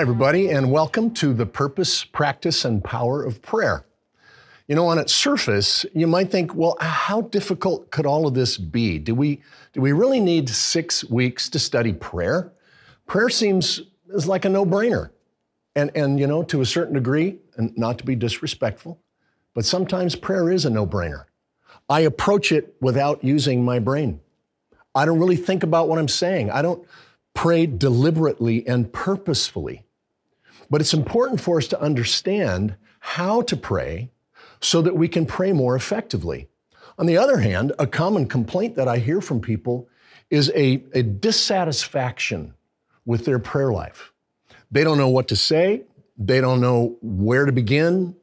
Hi, everybody, and welcome to the Purpose, Practice, and Power of Prayer. You know, on its surface, you might think, well, how difficult could all of this be? Do we, do we really need six weeks to study prayer? Prayer seems is like a no brainer. And, and, you know, to a certain degree, and not to be disrespectful, but sometimes prayer is a no brainer. I approach it without using my brain. I don't really think about what I'm saying. I don't pray deliberately and purposefully. But it's important for us to understand how to pray so that we can pray more effectively. On the other hand, a common complaint that I hear from people is a, a dissatisfaction with their prayer life. They don't know what to say, they don't know where to begin,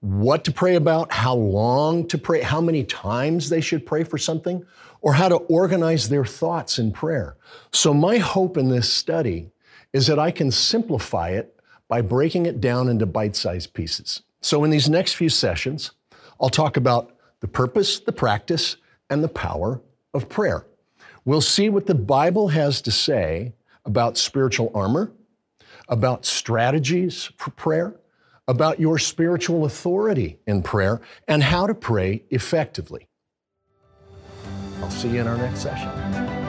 what to pray about, how long to pray, how many times they should pray for something, or how to organize their thoughts in prayer. So, my hope in this study is that I can simplify it by breaking it down into bite sized pieces. So, in these next few sessions, I'll talk about the purpose, the practice, and the power of prayer. We'll see what the Bible has to say about spiritual armor, about strategies for prayer, about your spiritual authority in prayer, and how to pray effectively. I'll see you in our next session.